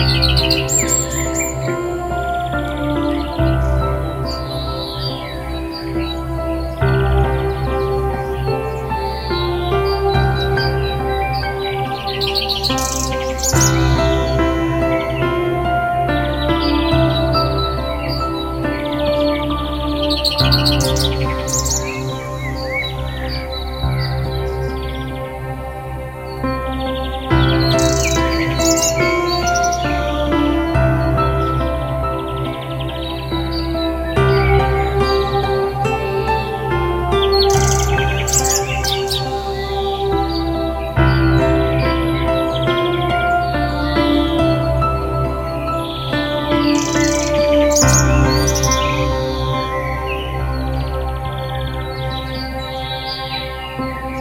Música Música